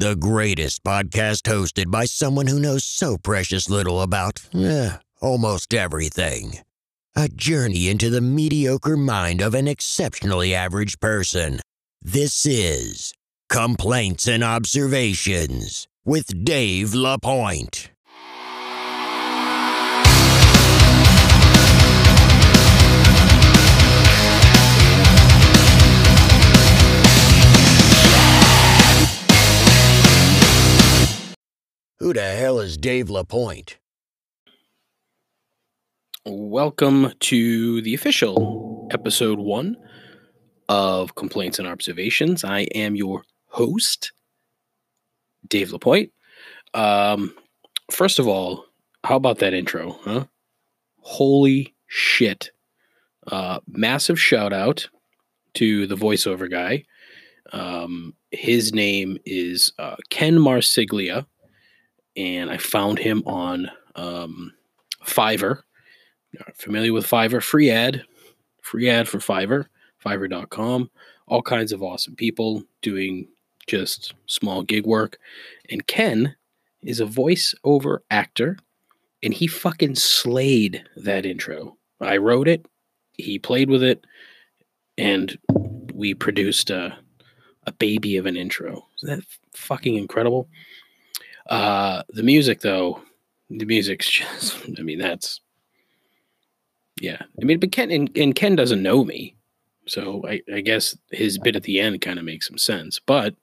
the greatest podcast hosted by someone who knows so precious little about eh, almost everything. A journey into the mediocre mind of an exceptionally average person. This is Complaints and Observations with Dave LaPointe. Who the hell is Dave LaPointe? Welcome to the official episode one of Complaints and Observations. I am your host, Dave Lapointe. Um, first of all, how about that intro, huh? Holy shit. Uh, massive shout out to the voiceover guy. Um, his name is uh, Ken Marsiglia, and I found him on um, Fiverr. Familiar with Fiverr? Free ad, free ad for Fiverr, fiverr.com. All kinds of awesome people doing just small gig work. And Ken is a voiceover actor, and he fucking slayed that intro. I wrote it, he played with it, and we produced a, a baby of an intro. Isn't that fucking incredible? Uh, the music, though, the music's just, I mean, that's, yeah. I mean, but Ken, and, and Ken doesn't know me. So I, I guess his bit at the end kind of makes some sense. But,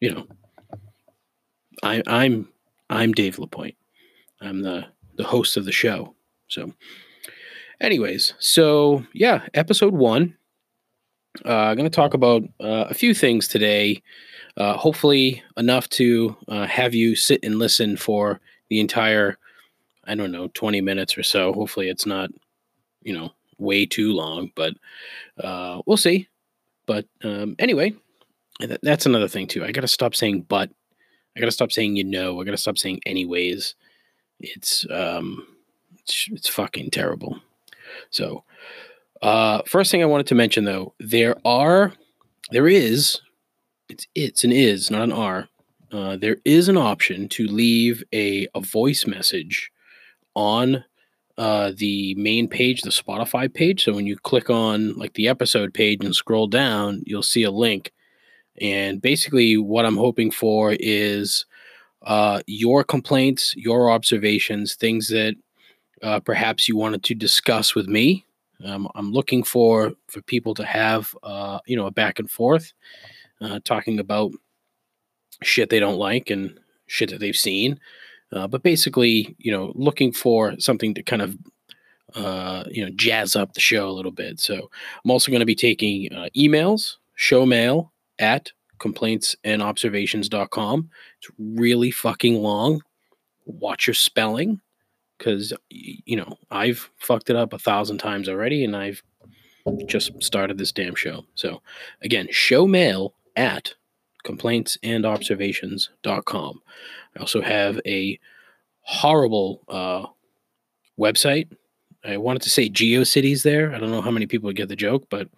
you know, I, I'm, I'm Dave Lapointe. I'm the, the host of the show. So, anyways, so yeah, episode one. Uh, I'm going to talk about uh, a few things today uh, hopefully enough to uh, have you sit and listen for the entire, I don't know, 20 minutes or so. Hopefully it's not, you know, way too long, but uh, we'll see. But um, anyway, th- that's another thing too. I got to stop saying but. I got to stop saying you know. I got to stop saying anyways. It's um, it's, it's fucking terrible. So, uh, first thing I wanted to mention though, there are, there is it's it's an is, not an R. Uh, there is an option to leave a, a voice message on uh, the main page, the Spotify page. So when you click on like the episode page and scroll down, you'll see a link. And basically, what I'm hoping for is uh, your complaints, your observations, things that uh, perhaps you wanted to discuss with me. Um, I'm looking for for people to have uh, you know a back and forth uh, talking about shit they don't like and shit that they've seen. Uh, but basically, you know, looking for something to kind of, uh, you know, jazz up the show a little bit. So I'm also going to be taking uh, emails, show mail at complaintsandobservations.com. It's really fucking long. Watch your spelling because, you know, I've fucked it up a thousand times already and I've just started this damn show. So again, show mail at complaintsandobservations.com. I also have a horrible uh, website. I wanted to say GeoCities there. I don't know how many people get the joke, but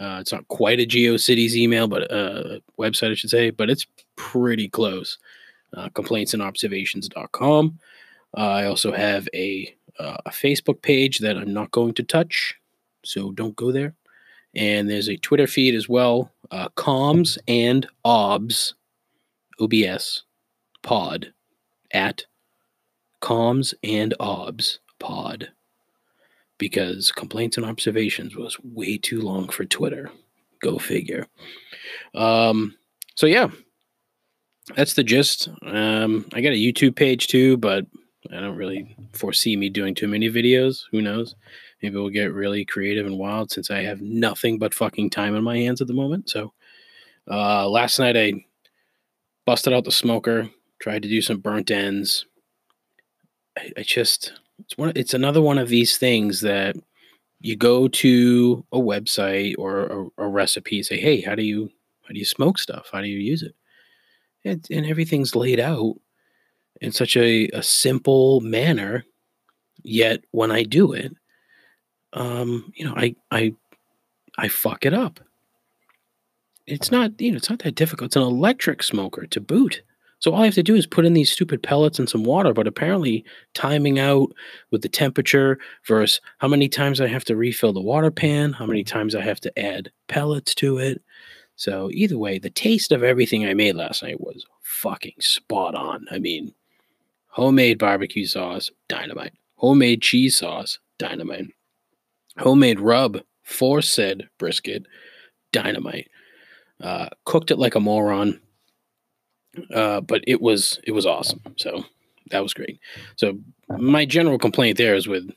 uh, it's not quite a GeoCities email, but a uh, website, I should say, but it's pretty close. Uh, complaintsandobservations.com. Uh, I also have a, uh, a Facebook page that I'm not going to touch, so don't go there. And there's a Twitter feed as well, uh, comms and obs, OBS pod at comms and obs pod because complaints and observations was way too long for Twitter. Go figure. Um, so yeah, that's the gist. Um, I got a YouTube page too, but I don't really foresee me doing too many videos. Who knows? Maybe we'll get really creative and wild since I have nothing but fucking time in my hands at the moment. So uh, last night I busted out the smoker, tried to do some burnt ends. I, I just it's one it's another one of these things that you go to a website or a, a recipe, say, hey, how do you how do you smoke stuff? How do you use it? And, and everything's laid out in such a, a simple manner. Yet when I do it, um, you know, I I I fuck it up. it's not, you know, it's not that difficult. It's an electric smoker to boot. So all I have to do is put in these stupid pellets and some water, but apparently timing out with the temperature versus how many times I have to refill the water pan, how many times I have to add pellets to it. So either way, the taste of everything I made last night was fucking spot on. I mean, homemade barbecue sauce, dynamite. Homemade cheese sauce, dynamite. Homemade rub for said brisket, dynamite. Uh, cooked it like a moron, uh, but it was it was awesome. So that was great. So my general complaint there is with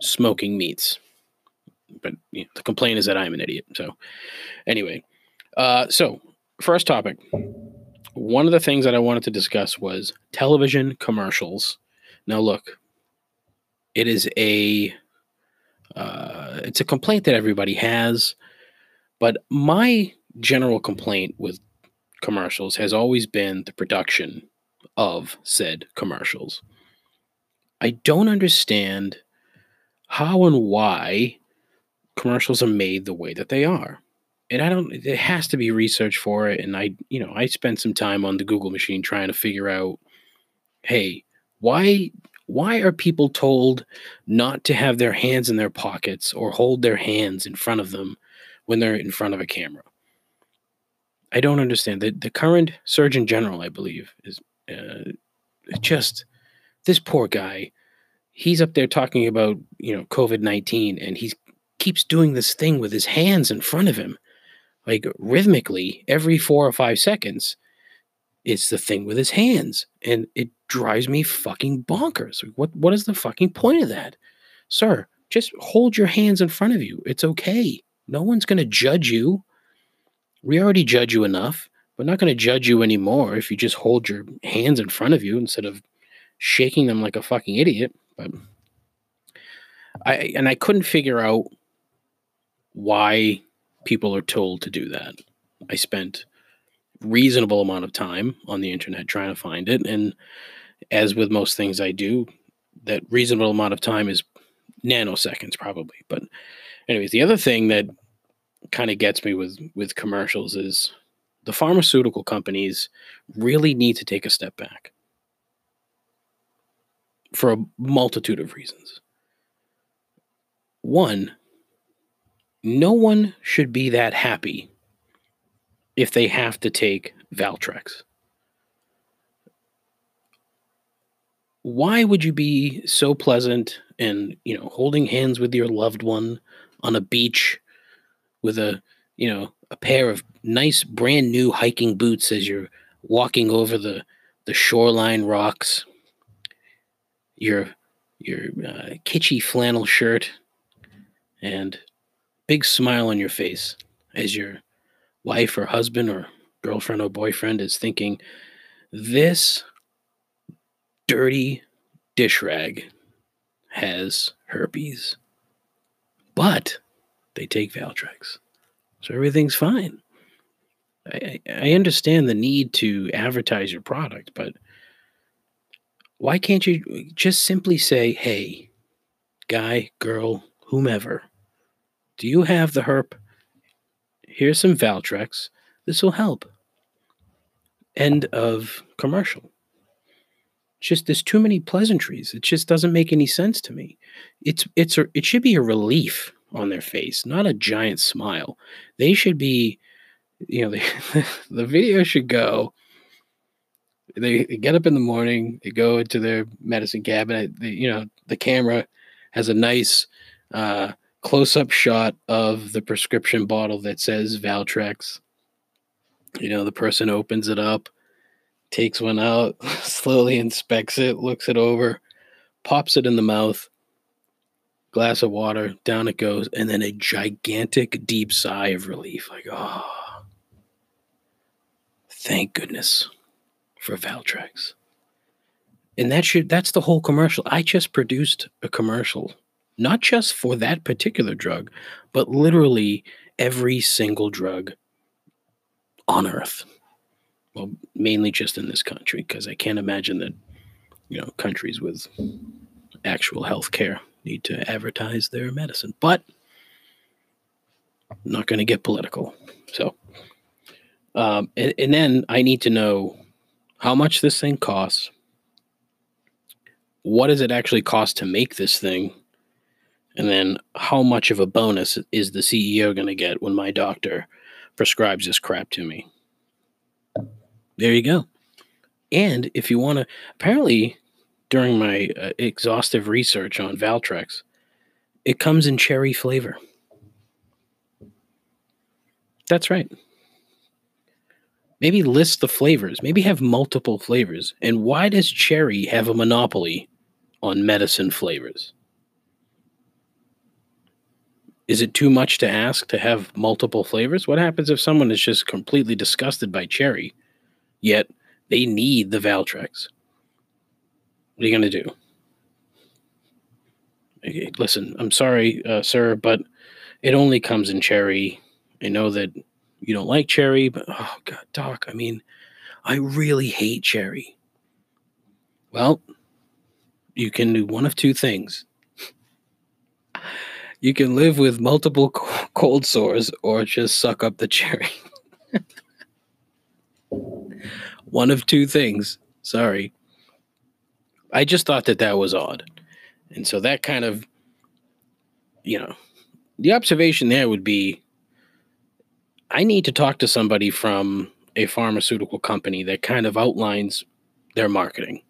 smoking meats, but you know, the complaint is that I'm an idiot. So anyway, uh, so first topic. One of the things that I wanted to discuss was television commercials. Now look, it is a uh, it's a complaint that everybody has, but my general complaint with commercials has always been the production of said commercials. I don't understand how and why commercials are made the way that they are. And I don't there has to be research for it and I you know, I spent some time on the Google machine trying to figure out hey, why why are people told not to have their hands in their pockets or hold their hands in front of them when they're in front of a camera? I don't understand. The the current Surgeon General, I believe, is uh, just this poor guy. He's up there talking about you know COVID nineteen, and he keeps doing this thing with his hands in front of him, like rhythmically every four or five seconds. It's the thing with his hands, and it drives me fucking bonkers. What what is the fucking point of that, sir? Just hold your hands in front of you. It's okay. No one's gonna judge you we already judge you enough. We're not going to judge you anymore if you just hold your hands in front of you instead of shaking them like a fucking idiot. But I and I couldn't figure out why people are told to do that. I spent reasonable amount of time on the internet trying to find it and as with most things I do, that reasonable amount of time is nanoseconds probably. But anyways, the other thing that kind of gets me with with commercials is the pharmaceutical companies really need to take a step back for a multitude of reasons. One, no one should be that happy if they have to take Valtrex. Why would you be so pleasant and, you know, holding hands with your loved one on a beach with a you know a pair of nice brand new hiking boots as you're walking over the the shoreline rocks your your uh, kitschy flannel shirt and big smile on your face as your wife or husband or girlfriend or boyfriend is thinking this dirty dish rag has herpes but they take Valtrex. So everything's fine. I, I understand the need to advertise your product, but why can't you just simply say, hey, guy, girl, whomever, do you have the herp? Here's some Valtrex. This will help. End of commercial. just there's too many pleasantries. It just doesn't make any sense to me. It's it's a, it should be a relief on their face, not a giant smile. They should be, you know, they, the video should go. They get up in the morning, they go into their medicine cabinet. They, you know, the camera has a nice uh, close up shot of the prescription bottle that says Valtrex. You know, the person opens it up, takes one out, slowly inspects it, looks it over, pops it in the mouth, glass of water, down it goes, and then a gigantic deep sigh of relief. Like, oh, thank goodness for Valtrex. And that should that's the whole commercial. I just produced a commercial, not just for that particular drug, but literally every single drug on earth. Well, mainly just in this country, because I can't imagine that, you know, countries with actual health care need to advertise their medicine. But I'm not going to get political. So, Um, and, and then I need to know how much this thing costs. What does it actually cost to make this thing? And then how much of a bonus is the CEO going to get when my doctor prescribes this crap to me? There you go. And if you want to, apparently, during my uh, exhaustive research on Valtrex, it comes in cherry flavor. That's right. Maybe list the flavors. Maybe have multiple flavors. And why does cherry have a monopoly on medicine flavors? Is it too much to ask to have multiple flavors? What happens if someone is just completely disgusted by cherry, yet they need the Valtrex? What are you going to do? Listen, I'm sorry, uh, sir, but it only comes in cherry. I know that you don't like cherry, but oh god, doc, I mean, I really hate cherry. Well, you can do one of two things. You can live with multiple cold sores or just suck up the cherry. one of two things. Sorry. I just thought that that was odd. And so that kind of, you know, the observation there would be I need to talk to somebody from a pharmaceutical company that kind of outlines their marketing.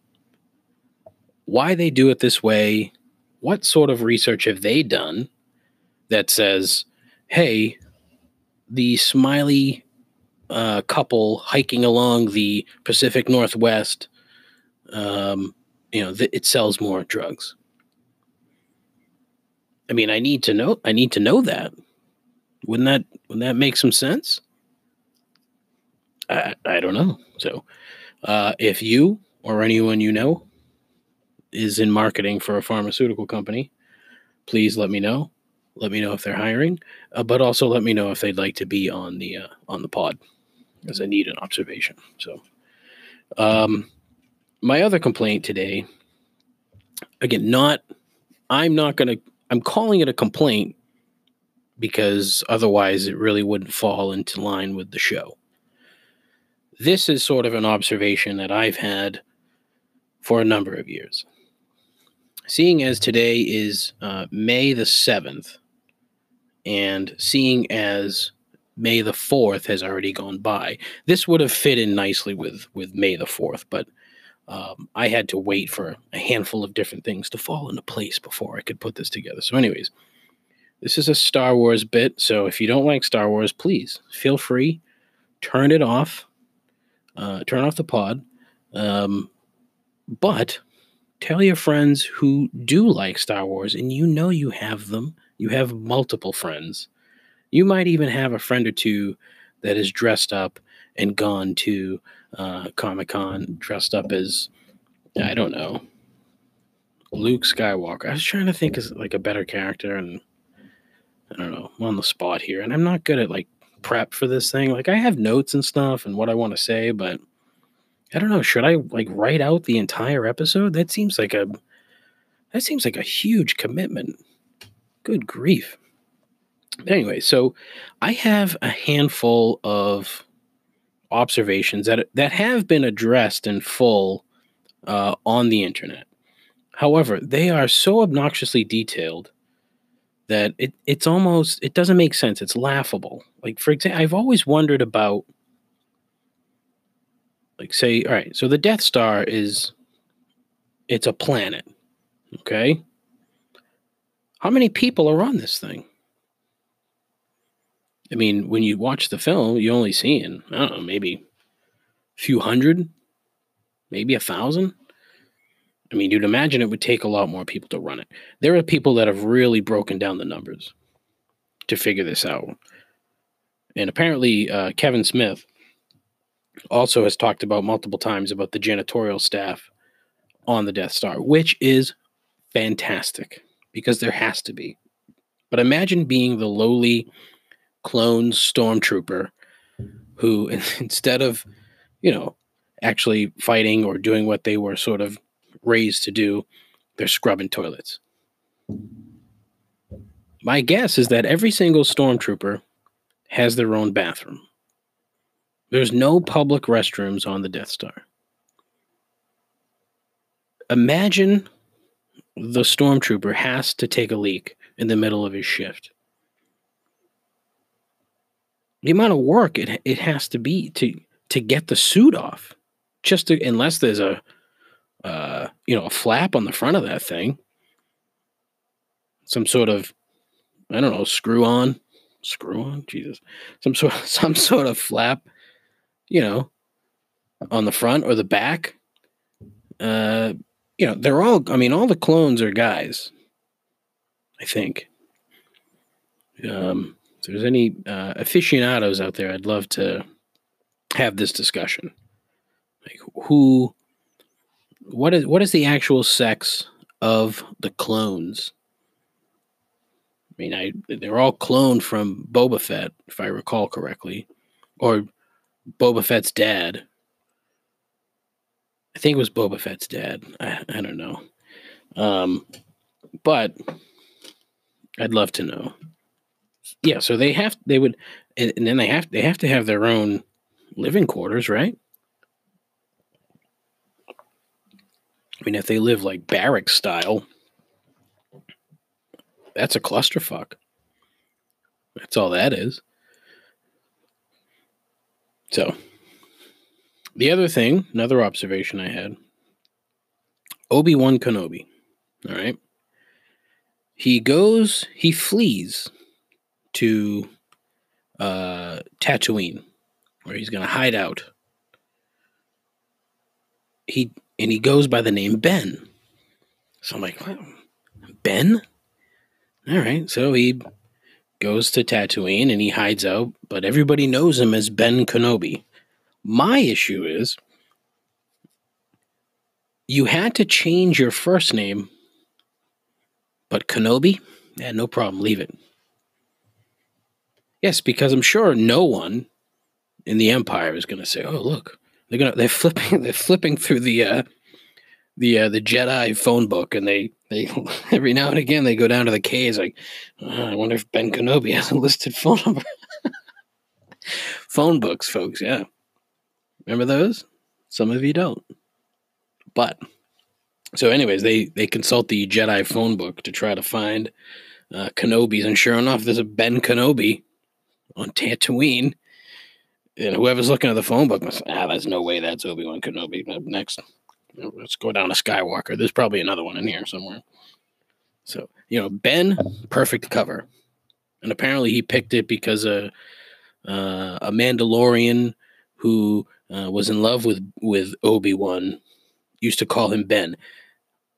Why they do it this way, what sort of research have they done that says, hey, the smiley uh, couple hiking along the Pacific Northwest, um, you know, th- it sells more drugs. I mean, I need to know. I need to know that. Wouldn't that wouldn't that make some sense? I I don't know. So, uh, if you or anyone you know is in marketing for a pharmaceutical company, please let me know. Let me know if they're hiring, uh, but also let me know if they'd like to be on the uh, on the pod, as I need an observation. So, um, my other complaint today, again, not I'm not going to. I'm calling it a complaint because otherwise it really wouldn't fall into line with the show. This is sort of an observation that I've had for a number of years. Seeing as today is uh, May the 7th, and seeing as May the 4th has already gone by, this would have fit in nicely with, with May the 4th, but um, I had to wait for a handful of different things to fall into place before I could put this together. So, anyways, this is a Star Wars bit, so if you don't like Star Wars, please feel free, turn it off, uh, turn off the pod. Um, but tell your friends who do like Star Wars, and you know you have them. You have multiple friends. You might even have a friend or two that is dressed up and gone to uh, Comic Con dressed up as I don't know Luke Skywalker. I was trying to think of like a better character, and I don't know, I'm on the spot here, and I'm not good at like prep for this thing. Like I have notes and stuff and what I want to say, but I don't know. Should I like write out the entire episode? That seems like a that seems like a huge commitment. Good grief. But anyway, so I have a handful of observations that that have been addressed in full uh, on the internet. However, they are so obnoxiously detailed that it it's almost it doesn't make sense. It's laughable. Like for example, I've always wondered about like say all right, so the Death Star is it's a planet. Okay? How many people are on this thing? I mean, when you watch the film, you only seeing, I don't know, maybe a few hundred, maybe a thousand. I mean, you'd imagine it would take a lot more people to run it. There are people that have really broken down the numbers to figure this out. And apparently, uh, Kevin Smith also has talked about multiple times about the janitorial staff on the Death Star, which is fantastic because there has to be. But imagine being the lowly clone stormtrooper who, instead of, you know, actually fighting or doing what they were sort of raised to do, they're scrubbing toilets. My guess is that every single stormtrooper has their own bathroom. There's no public restrooms on the Death Star. Imagine the stormtrooper has to take a leak in the middle of his shift. The amount of work it it has to be to to get the suit off, just to, unless there's a uh, you know a flap on the front of that thing, some sort of I don't know screw on, screw on, Jesus, some sort some sort of flap, you know, on the front or the back. Uh, you know, they're all. I mean, all the clones are guys. I think. Um, if there's any uh, aficionados out there, I'd love to have this discussion. Like who, what is what is the actual sex of the clones? I mean, I they're all cloned from Boba Fett, if I recall correctly, or Boba Fett's dad. I think it was Boba Fett's dad. I, I don't know. Um, but I'd love to know. Yeah, so they have they would and, and then they have they have to have their own living quarters, right? I mean, if they live like barrack style, that's a clusterfuck. That's all that is. So, the other thing, another observation I had Obi Wan Kenobi. All right. He goes, he flees to uh, Tatooine, where he's going to hide out. He and he goes by the name Ben. So I'm like? Ben? All right. So he goes to Tatooine and he hides out, but everybody knows him as Ben Kenobi. My issue is you had to change your first name, but Kenobi, yeah, no problem, leave it. Yes, because I'm sure no one in the Empire is going to say, "Oh, look, they're gonna they're flipping they're flipping through the uh, the uh, the Jedi phone book, and they they every now and again they go down to the caves like, oh, I wonder if Ben Kenobi has a listed phone number." phone books, folks. Yeah, remember those? Some of you don't, but so anyways, they they consult the Jedi phone book to try to find uh, Kenobi's, and sure enough, there's a Ben Kenobi on Tatooine. And whoever's looking at the phone book must, ah, there's no way that's Obi Wan Kenobi. Next, let's go down to Skywalker. There's probably another one in here somewhere. So, you know, Ben, perfect cover. And apparently he picked it because a, uh, a Mandalorian who uh, was in love with, with Obi Wan used to call him Ben.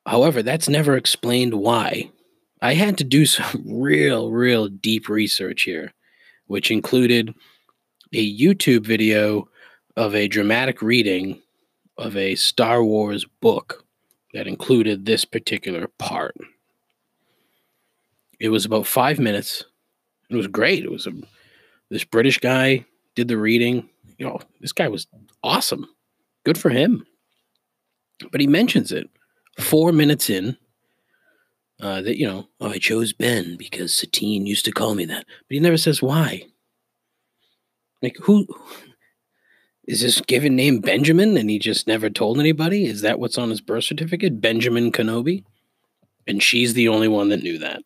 However, that's never explained why. I had to do some real, real deep research here which included a YouTube video of a dramatic reading of a Star Wars book that included this particular part. It was about five minutes. It was great. It was a this British guy did the reading. You know, this guy was awesome. Good for him. But he mentions it four minutes in uh, that you know, oh, I chose Ben because Satine used to call me that, but he never says why. Like who is this given name Benjamin, and he just never told anybody? Is that what's on his birth certificate, Benjamin Kenobi? And she's the only one that knew that.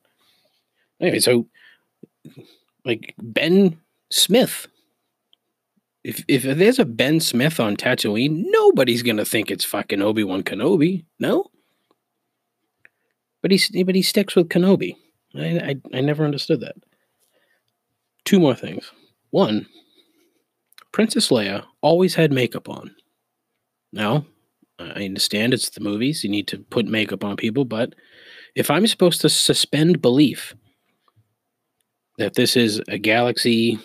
Anyway, so like Ben Smith. If if there's a Ben Smith on Tatooine, nobody's gonna think it's fucking Obi Wan Kenobi. No. But he but he sticks with Kenobi. I, I I never understood that. Two more things. One, Princess Leia always had makeup on. Now, I understand it's the movies, you need to put makeup on people, but if I'm supposed to suspend belief that this is a galaxy,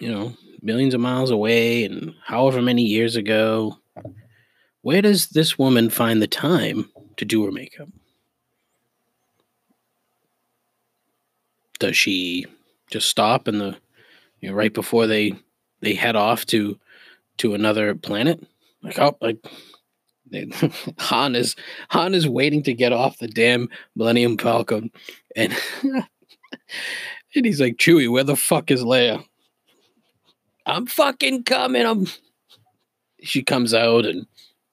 you know, millions of miles away and however many years ago, where does this woman find the time to do her makeup? does she just stop in the you know right before they they head off to to another planet? Like oh like Han is Han is waiting to get off the damn Millennium Falcon. And and he's like Chewie where the fuck is Leia I'm fucking coming. I'm. She comes out and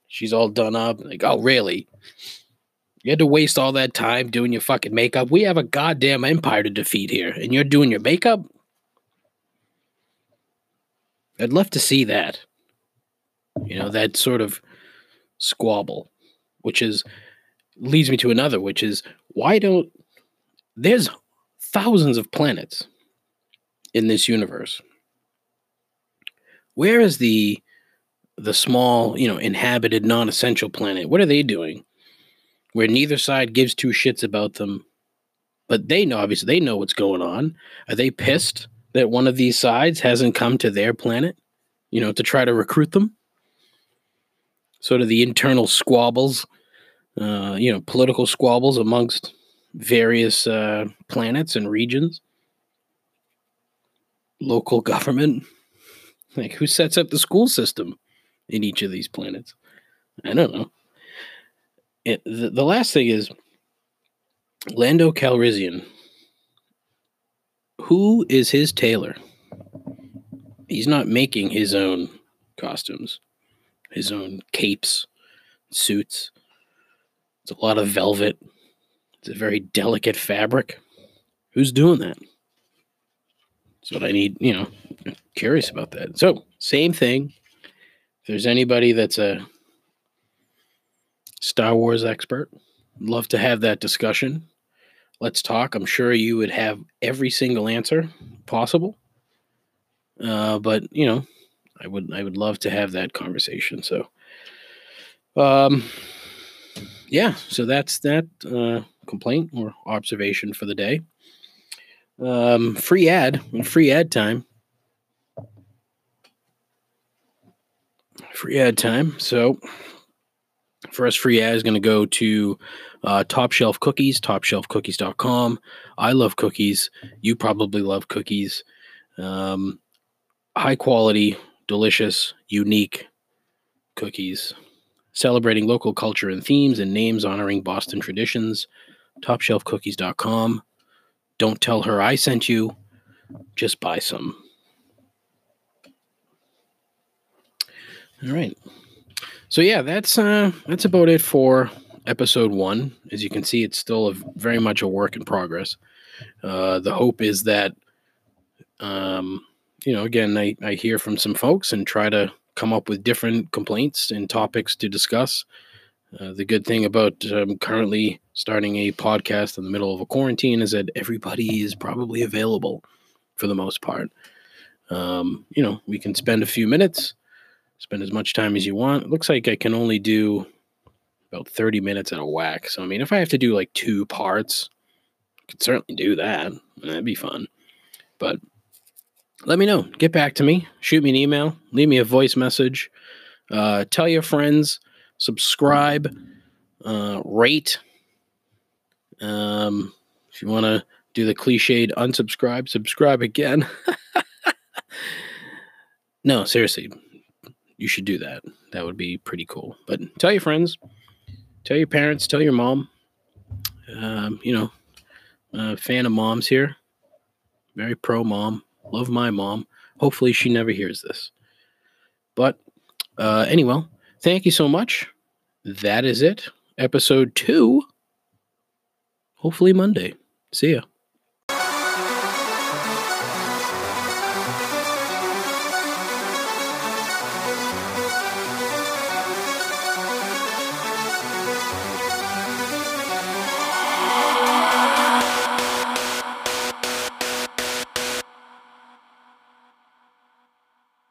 she's all done up. Like, oh, really? You had to waste all that time doing your fucking makeup. We have a goddamn empire to defeat here, and you're doing your makeup? I'd love to see that. You know, that sort of squabble, which is leads me to another, which is why don't there's thousands of planets in this universe. Where is the the small, you know, inhabited non-essential planet? What are they doing? Where neither side gives two shits about them, but they know obviously they know what's going on. Are they pissed that one of these sides hasn't come to their planet, you know, to try to recruit them? Sort of the internal squabbles, uh, you know, political squabbles amongst various uh, planets and regions, local government. Like, who sets up the school system in each of these planets? I don't know. It, the, the last thing is Lando Calrissian. Who is his tailor? He's not making his own costumes, his own capes, suits. It's a lot of velvet. It's a very delicate fabric. Who's doing that? What I need, you know, curious about that. So, same thing. If there's anybody that's a Star Wars expert, love to have that discussion. Let's talk. I'm sure you would have every single answer possible. Uh, but you know, I would I would love to have that conversation. So, um, yeah. So that's that uh, complaint or observation for the day. Um, free ad, free ad time. Free ad time. So, first free ad is going to go to uh, Top Shelf Cookies, topshelfcookies.com. I love cookies. You probably love cookies. Um, high quality, delicious, unique cookies, celebrating local culture and themes and names honoring Boston traditions. Topshelfcookies.com. Don't tell her I sent you. Just buy some. All right. So yeah, that's uh that's about it for episode 1. As you can see, it's still a, very much a work in progress. Uh the hope is that um you know, again, I, I hear from some folks and try to come up with different complaints and topics to discuss. Uh, the good thing about um, currently starting a podcast in the middle of a quarantine is that everybody is probably available for the most part. Um, you know, we can spend a few minutes, spend as much time as you want. It looks like I can only do about 30 minutes at a whack. So, I mean, if I have to do like two parts, I could certainly do that. That'd be fun. But let me know. Get back to me. Shoot me an email. Leave me a voice message. Uh, tell your friends subscribe, uh, rate. Um, if you want to do the cliched unsubscribe, subscribe again. no, seriously, you should do that. That would be pretty cool. But tell your friends, tell your parents, tell your mom. Um, you know, fan of moms here. Very pro mom. Love my mom. Hopefully, she never hears this. But uh, anyway, thank you so much. That is it. Episode two. Hopefully Monday. See ya.